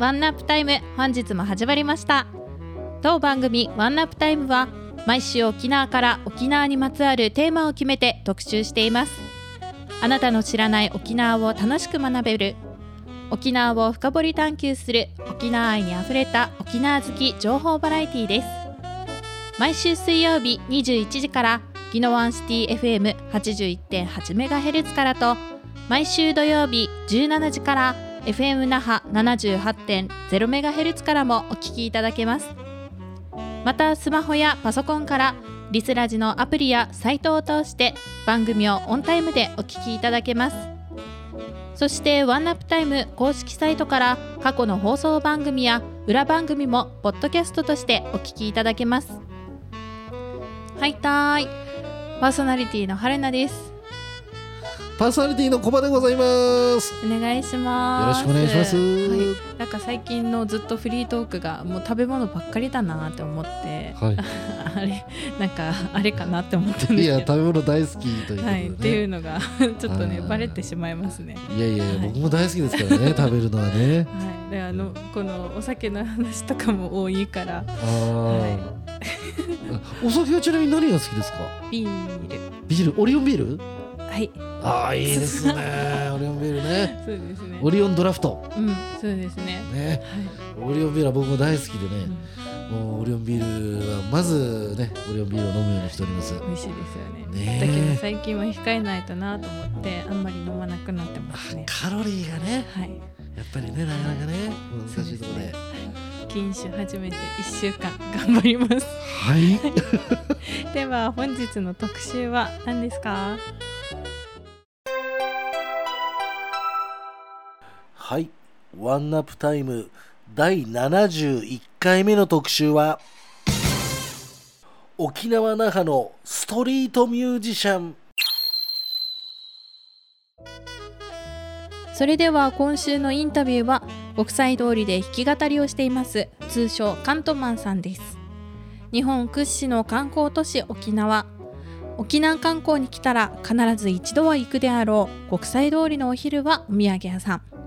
ワンナップタイム本日も始まりました。当番組ワンナップタイムは毎週沖縄から沖縄にまつわるテーマを決めて特集しています。あなたの知らない沖縄を楽しく学べる沖縄を深掘り探求する沖縄愛にあふれた沖縄好き情報バラエティです。毎週水曜日21時からギノワンシティ FM81.8MHz からと毎週土曜日17時から FM 那覇 78.0MHz からもお聞きいただけます。またスマホやパソコンからリスラジのアプリやサイトを通して番組をオンタイムでお聞きいただけます。そしてワンナップタイム公式サイトから過去の放送番組や裏番組もポッドキャストとしてお聞きいただけます。はいたーい。パーソナリティの春菜です。パーソナリティのコバでございます。お願いしますよろしくお願いしますはい、なんか最近のずっとフリートークがもう食べ物ばっかりだなって思っては あれなんかあれかなって思ったんい。いや、ですけど食べ物大好きというね。はい、っていうのが ちょっとねはいバレてしまいますね。いやいやいや、はい僕も大好きですからね、食べるのはね。はい、であのこのお酒の話とかも多いからああ、お酒はちなみに何が好きですか？ビールビール、オリオンビール？はいああ、いいですね。オリオンビールね。そうですねオリオンドラフト。うんそうですねね。はオリオンビールは僕も大好きでい、ねう。んもうオリオンビールはまずね、オリオンビールを飲むようにしております。美味しいですよねねえだけど最近は控えないとなと思ってあんまり飲まなくなってますねカロリーがね、はいやっぱりね、なかなかね、難しいところで。禁酒始めて1週間頑張りますはい。では本日の特集は何ですか？はい。ワンナップタイム第71回目の特集は沖縄那覇のストリートミュージシャン。それでは今週のインタビューは国際通りで弾き語りをしています通称カントマンさんです。日本屈指の観光都市沖縄。沖縄観光に来たら必ず一度は行くであろう国際通りのお昼はお土産屋さん。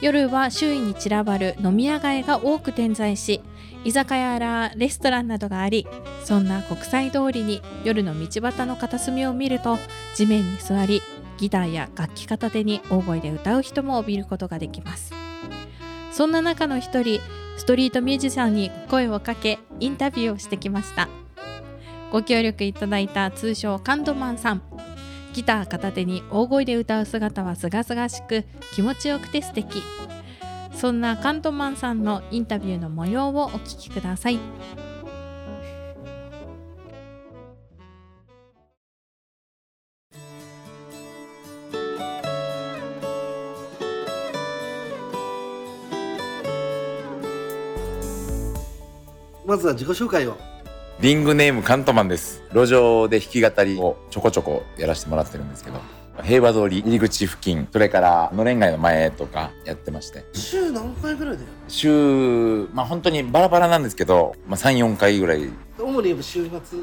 夜は周囲に散らばる飲み屋街が多く点在し居酒屋やレストランなどがありそんな国際通りに夜の道端の片隅を見ると地面に座りギターや楽器片手に大声で歌う人も見ることができます。そんな中の一人ストリートミュージシャンに声をかけインタビューをしてきました。ご協力いただいた通称カンドマンさん。ギター片手に大声で歌う姿はすがすがしく気持ちよくて素敵。そんなカントマンさんのインタビューの模様をお聞きください。まずは自己紹介を。リングネームカントマンです。路上で弾き語りをちょこちょこやらせてもらってるんですけど、平和通り入り口付近、それからのれん街の前とかやってまして、週何回ぐらいで週、まあ本当にバラバラなんですけど、まあ3、4回ぐらい。い主に週末？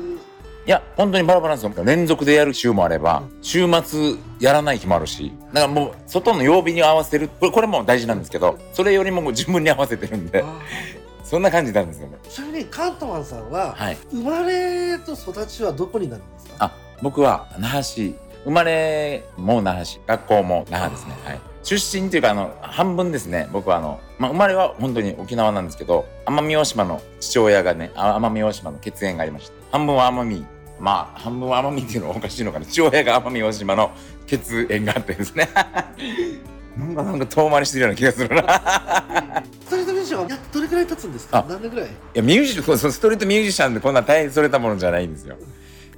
や、本当にバラバラなんですよ。連続でやる週もあれば、週末やらない日もあるし、だからもう外の曜日に合わせる、これこれも大事なんですけど、それよりも自分に合わせてるんで、そんな感じなんですよね。ちなみにカントマンさんは、はい。生まれと育ちはどこになるんですか？あ僕は那覇市。生まれも那覇市。学校も那覇ですね、はい、出身っていうかあの半分ですね。僕はあの、まあ、生まれは本当に沖縄なんですけど奄美大島の父親がねあ奄美大島の血縁がありまして。半分は奄美。まあ半分は奄美っていうのはおかしいのかな。父親が奄美大島の血縁があってですね。なんかなんか遠回りしてるような気がするな。ストリートミュージシャンはやってどれくらい経つんですか？あ。何年ぐらい？いやミュージシャンそうストリートミュージシャンってこんな大変それたものじゃないんですよ。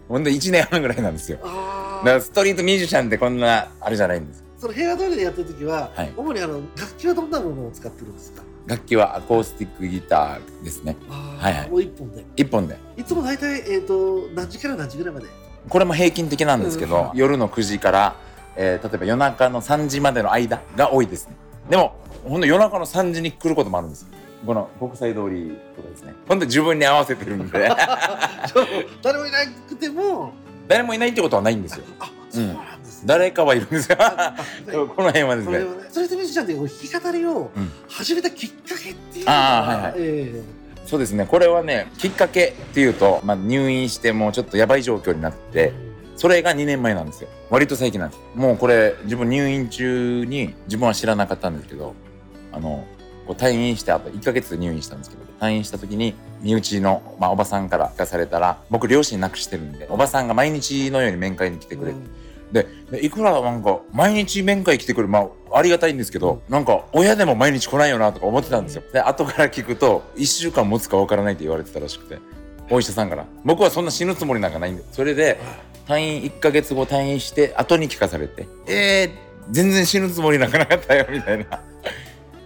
ほんと1年半ぐらいなんですよ。あだからストリートミュージシャンってこんなあれじゃないんです。その平和通りでやってる時は、はい。主にあの楽器はどんなものを使ってるんですか？楽器はアコースティックギターですね。はいはい。もう一本で。一本で。いつも大体、えー、と何時から何時ぐらいまで？これも平均的なんですけど、うん。夜の9時から、えー例えば夜中の3時までの間が多いですね。でもほんと夜中の3時に来ることもあるんです。よこの国際通りとかですね。ほんと自分に合わせてるんで。誰もいなくても。誰もいないってことはないんですよ。あそうなんですね、誰かはいるんですよ。あ この辺はですね。それでミュージシャンって弾き語りをうん。始めたきっかけっていうのは、あーはいはい。えそうですね。これはねきっかけっていうと、まあ、入院してもうちょっとやばい状況になってそれが2年前なんですよ。割と最近なんです。もうこれ自分入院中に自分は知らなかったんですけどあのこう退院してあと1ヶ月入院したんですけど退院した時に身内の、まあ、おばさんから聞かされたら僕両親亡くしてるんでおばさんが毎日のように面会に来てくれて、ででいくらなんか毎日面会来てくるまあありがたいんですけどなんか親でも毎日来ないよなとか思ってたんですよ。で後から聞くと1週間持つか分からないって言われてたらしくてお医者さんから。僕はそんな死ぬつもりなんかないんでそれで退院1ヶ月後退院して後に聞かされてえー、全然死ぬつもりなんかなかったよみたいな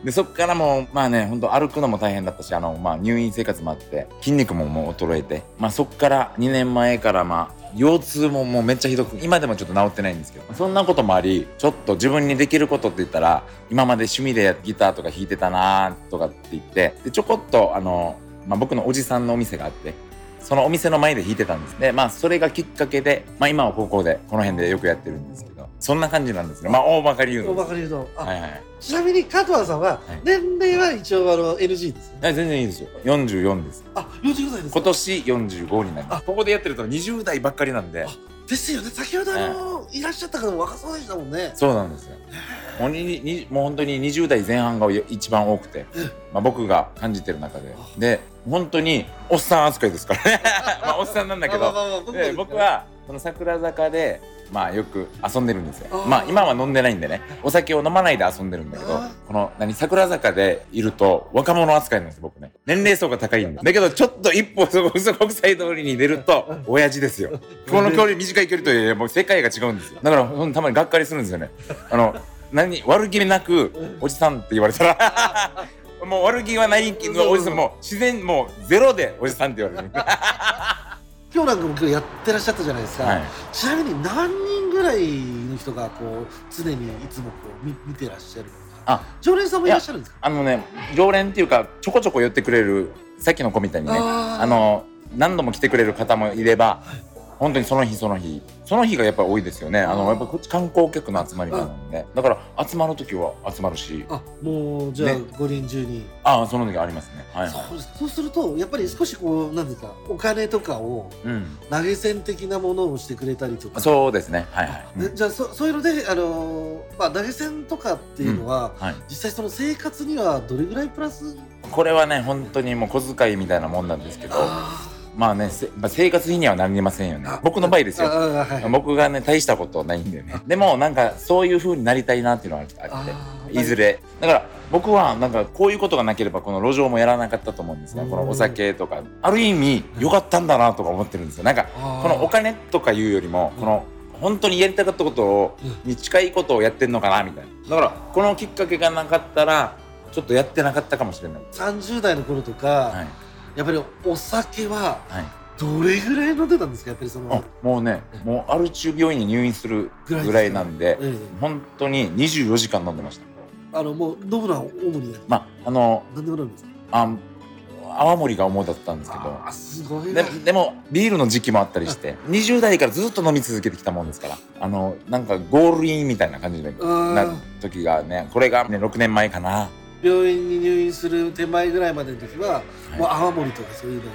でそっからもまあねほんと歩くのも大変だったしあの、まあ、入院生活もあって筋肉ももう衰えて、まあ、そっから2年前からまあ腰痛ももうめっちゃひどく今でもちょっと治ってないんですけどそんなこともありちょっと自分にできることって言ったら今まで趣味でギターとか弾いてたなとかって言ってでちょこっとあの、まあ、僕のおじさんのお店があってそのお店の前で弾いてたんです。でまあそれがきっかけで、まあ、今は高校でこの辺でよくやってるんですけど。そんな感じなんですね。まあ大ばかり言う大のばかり言うと、あはいはい。ちなみに加藤さんははい。年齢は一応あの NG ですよね。はい全然いいですよ。44です。あ、45歳ですか？今年45になります。ここでやってると20代ばっかりなんで。あですよね。先ほどあの、い。らっしゃった方も若そうでしたもんね。そうなんですよ。もうににもう本当に20代前半が一番多くて、まあ、僕が感じてる中で。で本当におっさん扱いですからね。まあおっさんなんだけど。僕はその桜坂でまあよく遊んでるんですよ。まあ今は飲んでないんでね。お酒を飲まないで遊んでるんだけどこの何桜坂でいると若者扱いなんです僕ね。年齢層が高いんでだけどちょっと一歩そこそ国際通りに出ると親父ですよこの距離短い距離といえもう世界が違うんですよだからほんとたまにがっかりするんですよねあの何悪気なくおじさんって言われたらもう悪気はないけどおじさんもう自然もうゼロでおじさんって言われる今日なんかも今日やってらっしゃったじゃないですか。はいちなみに何人ぐらいの人がこう常にいつもこう見見てらっしゃるのか。あ常連さんもいらっしゃるんですか？あのね常連っていうかちょこちょこ寄ってくれるさっきの子みたいにねあの何度も来てくれる方もいれば本当にその日その日。その日がやっぱり多いですよね。あのやっぱこっち観光客の集まり場なんで。だから集まる時は集まるし。あ、もうじゃあね。五人中に。ああその時ありますね。はいはそうそうするとやっぱり少しこうなんですかお金とかをいうん。投げ銭的なものをしてくれたりとか。そうですね。はいはい、うん。でじゃあそそういうのであのーまあ投げ銭とかっていうのは、はい、実際その生活にはどれぐらいプラス？これはね本当にもう小遣いみたいなもんなんですけど。あまあねせまあ、生活費にはなりませんよね。あ僕の場合ですあよあはい僕がね大したことないんでね。でもなんかそういう風になりたいなっていうのがあってい。ずれ。だから僕はなんかこういうことがなければこの路上もやらなかったと思うんですね。うん。このお酒とか。ある意味良かったんだなとか思ってるんですよ。なんかこのお金とかいうよりもこの本当にやりたかったことをうん。に近いことをやってんのかなみたいなだからこのきっかけがなかったらちょっとやってなかったかもしれない。30代の頃とか、はいやっぱりお酒ははい。どれぐらい飲んでたんですか？やっぱりそのあもうねもうアル中病院に入院するぐらいなんでええ。本当に24時間飲んでました。あのもう飲むのは主にまああの何でも飲むんですか？あ泡盛が主だったんですけど。すごいでな。でもビールの時期もあったりして20代からずっと飲み続けてきたもんですから。あのなんかゴールインみたいな感じでうんな時がねこれがね6年前かな病院に入院する手前ぐらいまでの時は、い。もう泡盛とかそういうのを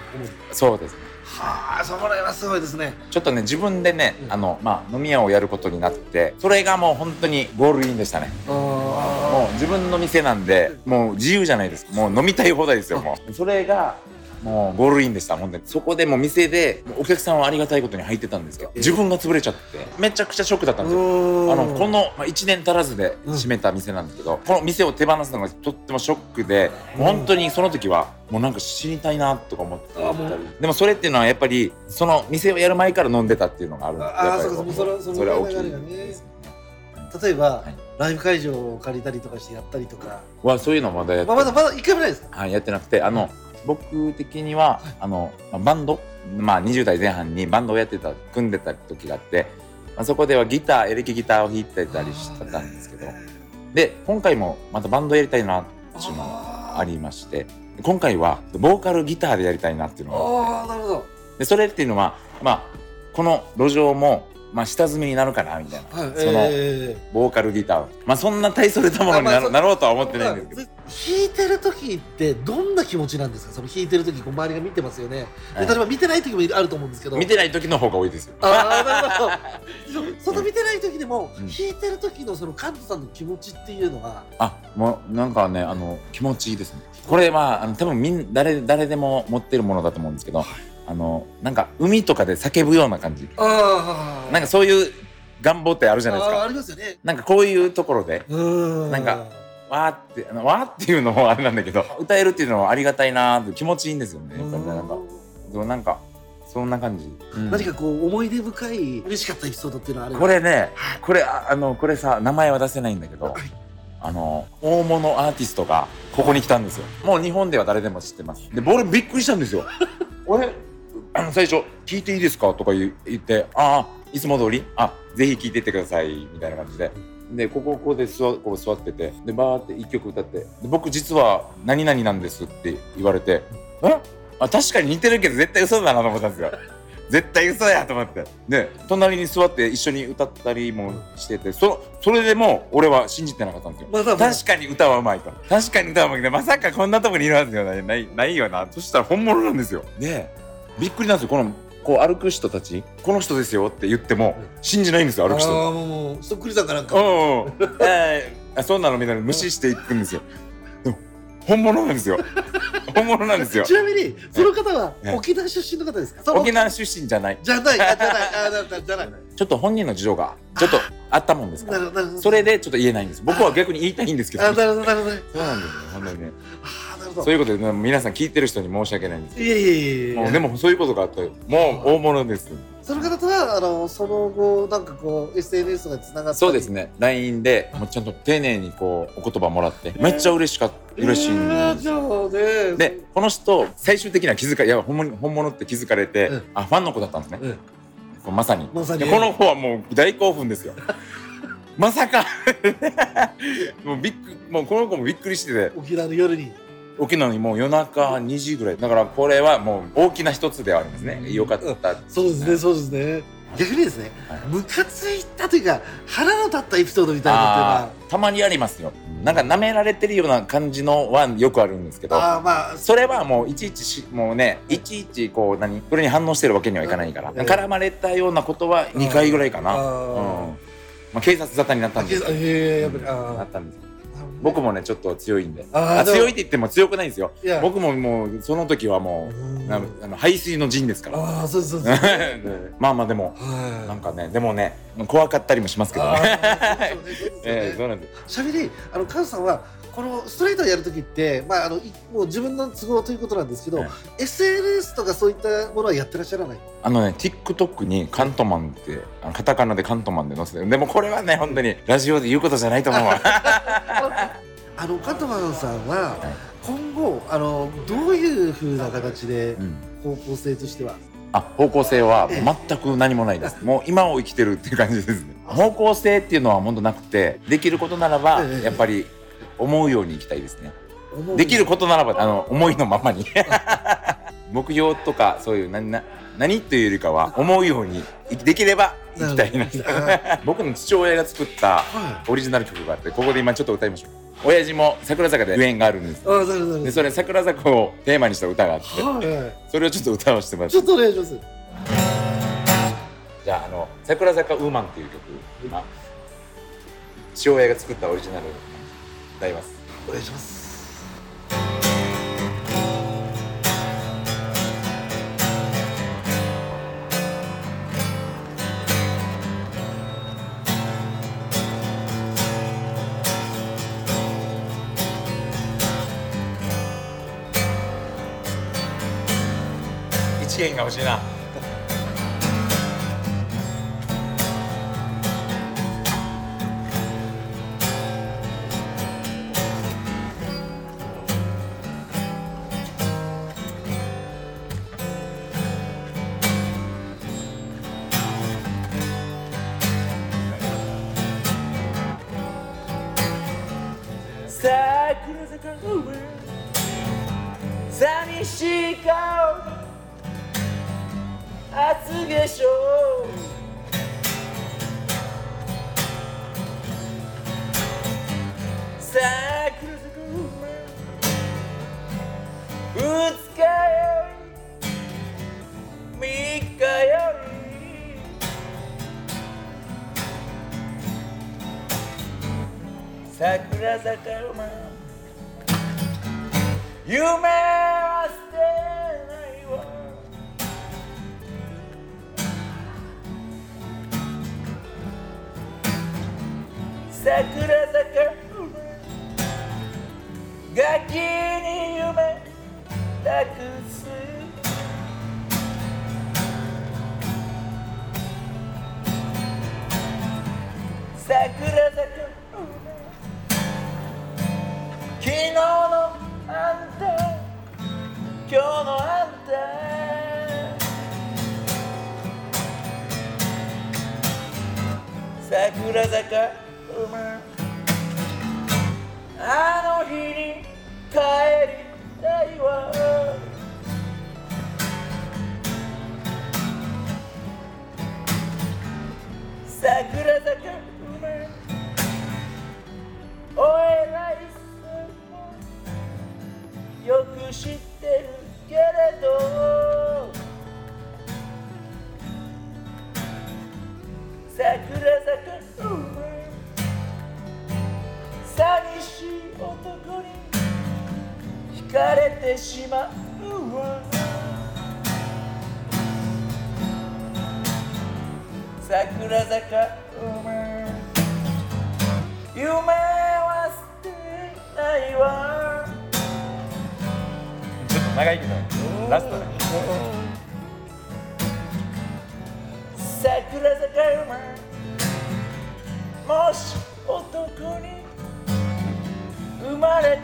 そうですね。はあそれはすごいですね。ちょっとね自分でねうん。あのまあ飲み屋をやることになってそれがもう本当にゴールインでしたね。あもう自分の店なんでもう自由じゃないです。かもう飲みたい放題ですよもう。それがもうゴールインでした本当にそこでもう店でお客さんはありがたいことに入ってたんですけど自分が潰れちゃってめちゃくちゃショックだったんですよ。あのこの、まあ、1年足らずで閉めた店なんですけど、この店を手放すのがとってもショックで、うん。本当にその時はもうなんか死にたいなとか思ってたでもそれっていうのはやっぱりその店をやる前から飲んでたっていうのがあるんでああやっぱりそうかそれは大きいですね。例えば、はい。ライブ会場を借りたりとかしてやったりとか、はそういうのまだやってまだまだ一回もないです。かはい、やってなくてあの僕的にはあのまあバンドまあ20代前半にバンドをやってた組んでた時があって、まあ、そこではギターエレキギターを弾いてたりしてたんですけど。で今回もまたバンドやりたいなっていうのがありまして。今回はボーカルギターでやりたいなっていうのがあって。ああなるほど。でそれっていうのはまあこの路上もまあ下積みになるかなみたいな。はいそのえボーカルギターまあそんな大それたものにななろうとは思ってーないんですけど。弾いてる時ってどんな気持ちなんですか？その弾いてる時こう周りが見てますよね、はい。で例えば見てない時もあると思うんですけど。見てない時の方が多いですよ。ああなるほど。その見てない時でも、うん。弾いてる時のそのカントさんの気持ちっていうのはあもうなんかねあの気持ちいいですね。これはあの多分みん誰誰でも持ってるものだと思うんですけど、あのなんか海とかで叫ぶような感じ。あなんかそういう願望ってあるじゃないですあーあかりますよね。なんかこういうところでうん。なんかわーってあのわーっていうのもあれなんだけど歌えるっていうのはありがたいなーって気持ちいいんですよね。なんかでもなんかそんな感じ、うん。何かこう思い出深い嬉しかったエピソードっていうのはあれば。これねこれああのこれさ名前は出せないんだけどはい。あの大物アーティストがここに来たんですよ。もう日本では誰でも知ってます。で俺びっくりしたんですよ。俺 最初「聞いていいですか?」とか言って「ああいつも通り？あぜひ聞いてってください」みたいな感じで。でここここで座こう座ってて。でバーって一曲歌って。で僕実は「何々なんです」って言われて「え？あ確かに似てるけど絶対嘘だな」と思ったんですよ。絶対嘘やと思って。で隣に座って一緒に歌ったりもしてて。そそれでもう俺は信じてなかったんですよ。ま確かに歌はうまいと。確かに歌はうまい。けどまさかこんなとこにいるはずがない。ないないよな。そしたら本物なんですよ。でびっくりなんですよ。このこう歩く人たち。この人ですよって言っても信じないんですよ歩く人。ああもうそっくりさんかなんか。うんうんえー、あそんなのみたいな。無視していくんですよ。でも本物なんですよ。本物なんですよ。ちなみにその方はええ。沖縄出身の方ですか？沖縄出身じゃない。じゃない。あじゃない。あじゃない。じゃないちょっと本人の事情がちょっとあったもんですかならそれでちょっと言えないんです。僕は逆に言いたいんですけど。あなるほどなるほど。そうなんですよ本当にねそういうことで、ね、皆さん聞いてる人に申し訳ないんですけいやいやいやいやでもそういうことがあったよ。もう大物です。その方とはあのその後なんかこう SNS とかでつながってそうですね。LINE でもうちゃんと丁寧にこうお言葉もらって。めっちゃ嬉しかった。嬉しいんえーです。じゃあねでこの人最終的には気づかいや本物本物って気づかれて、うん。あファンの子だったんですね、うん。まさに。まさに。でこの子はもう大興奮ですよ。まさか。もうびっくもうこの子もびっくりしてて。沖縄の夜に沖縄にもう夜中2時ぐらい。だからこれはもう大きな一つではありますね。よかった、そうですねそうですね。逆にですねはい。ムカついたというか腹の立ったエピソードみたいなあーたまにありますよ。なんか舐められてるような感じのはよくあるんですけど。あーまあ。それはもういちいちしもうねいちいちこう何それに反応してるわけにはいかないから。うん絡まれたようなことは2回ぐらいかな、あうん。ーまあ、警察沙汰になったんですあへえやっぱりあなーったんです僕もねちょっと強いんで。ああ強いって言っても強くないんですよ。僕ももうその時はもうあの排水の陣ですから。ああそうそうです。まあまあでもはい。なんかねでもね怖かったりもしますけどね。そうですよね。ええそうなんです。ちなみにあのカズさんはこのストレートをやるときって、まあ、あのいもう自分の都合ということなんですけど、はい SNS とかそういったものはやってらっしゃらない？あのね TikTok にカントマンってカタカナでカントマンで載せてる。でもこれはね本当にラジオで言うことじゃないと思うわ。あのカントマンさんは今後あのどういうふうな形でうん。方向性としては、あ方向性は全く何もないです。もう今を生きてるっていう感じですね。方向性っていうのは本当なくてできることならばええ。やっぱり思うように生きたいですね。できることならばあの思いのままに。目標とかそういう何な何というよりかは思うようにできれば生きたいな。僕の父親が作ったはオリジナル曲があってここで今ちょっと歌いましょう。親父も桜坂でゆえんがあるんです。でそれ桜坂をテーマにした歌があってはい。それをちょっと歌わせてもらって。ちょっとお願いします。じゃああの桜坂ウーマンっていう曲今父親が作ったオリジナル歌います。お願いします。一円が欲しいな寂しい顔厚化粧 You man! 그래.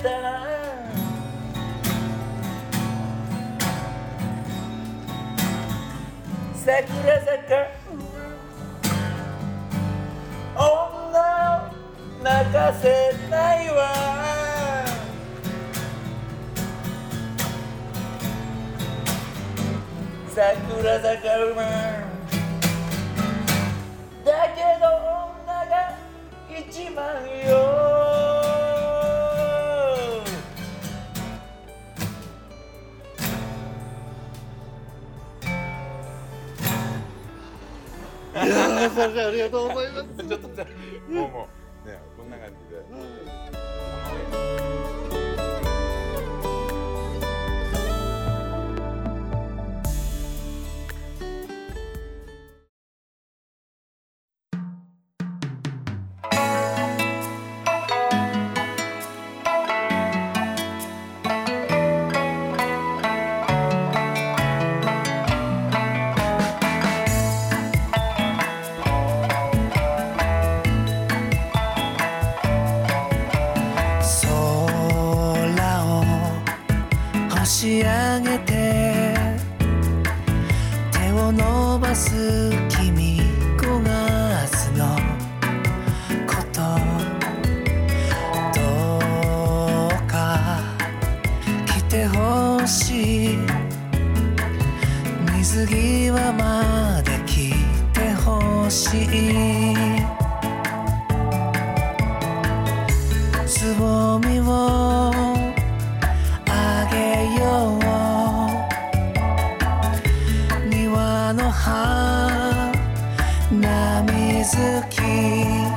dertten Sekre sekre Onda nakase nai wa Sakura sakura だけど女が一番よありがとうございます。ちょっとじゃあもうねこんな感じで。しい。つぼみをあげよう。庭の花水木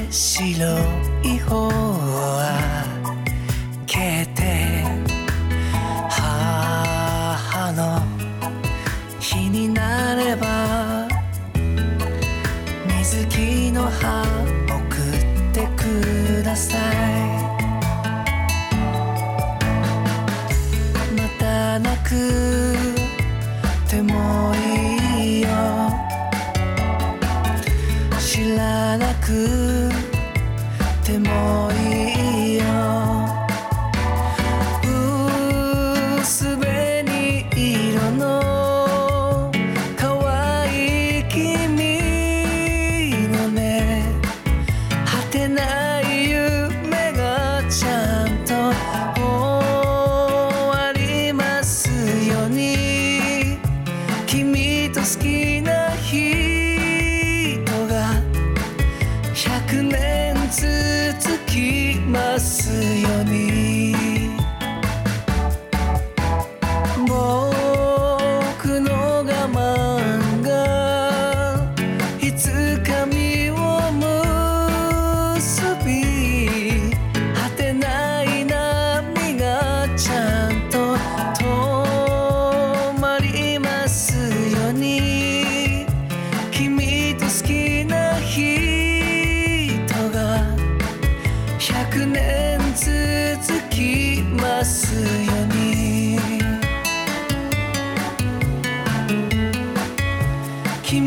けて白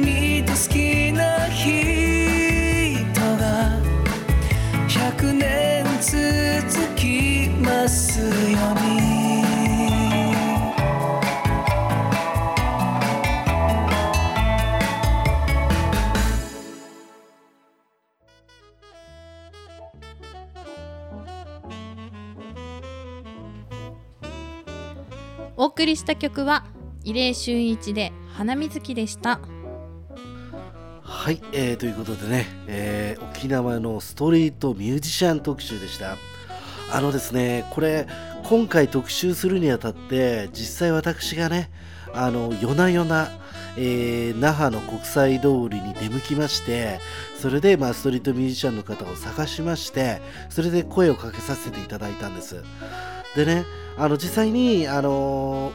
君と好きな人が100年続きますように。お送りした曲は異例俊一で花水木でした。はい、えーということでね、えー沖縄のストリートミュージシャン特集でした。あのですねこれ今回特集するにあたって実際私がねあの夜な夜な、えー那覇の国際通りに出向きましてそれで、まあ、ストリートミュージシャンの方を探しましてそれで声をかけさせていただいたんです。でねあの実際にあの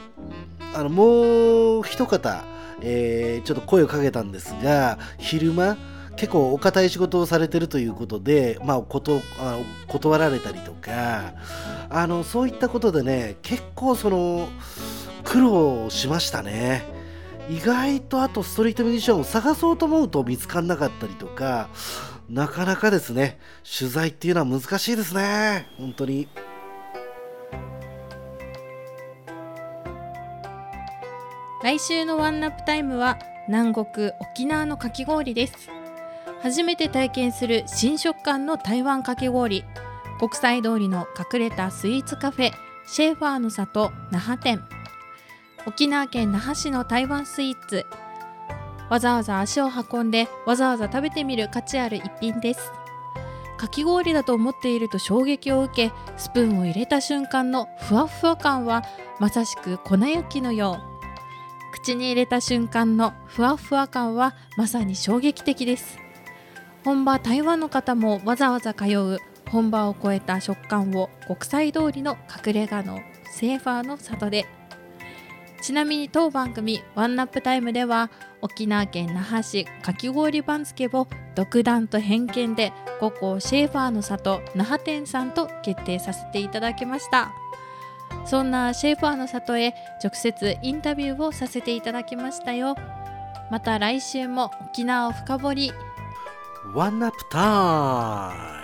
あのもう一方えーちょっと声をかけたんですが昼間結構お堅い仕事をされてるということで、まあ、ことあ断られたりとかあのそういったことでね結構その苦労しましたね。意外とあとストリートミュージシャンを探そうと思うと見つからなかったりとかなかなかですね。取材っていうのは難しいですね。本当に。来週のワンナップタイムは南国沖縄のかき氷です。初めて体験する新食感の台湾かき氷。国際通りの隠れたスイーツカフェシェーファーの里那覇店。沖縄県那覇市の台湾スイーツ。わざわざ足を運んでわざわざ食べてみる価値ある一品です。かき氷だと思っていると衝撃を受けスプーンを入れた瞬間のふわふわ感はまさしく粉雪のよう。口に入れた瞬間のふわふわ感はまさに衝撃的です。本場台湾の方もわざわざ通う本場を超えた食感を国際通りの隠れ家のセーファーの里で。ちなみに当番組「ワンナップタイム」では沖縄県那覇市かき氷番付を独断と偏見で五校シェーファーの里那覇店さんと決定させていただきました。そんなシェイファーの里へ直接インタビューをさせていただきましたよ。また来週も沖縄を深掘り。ワンナップタイム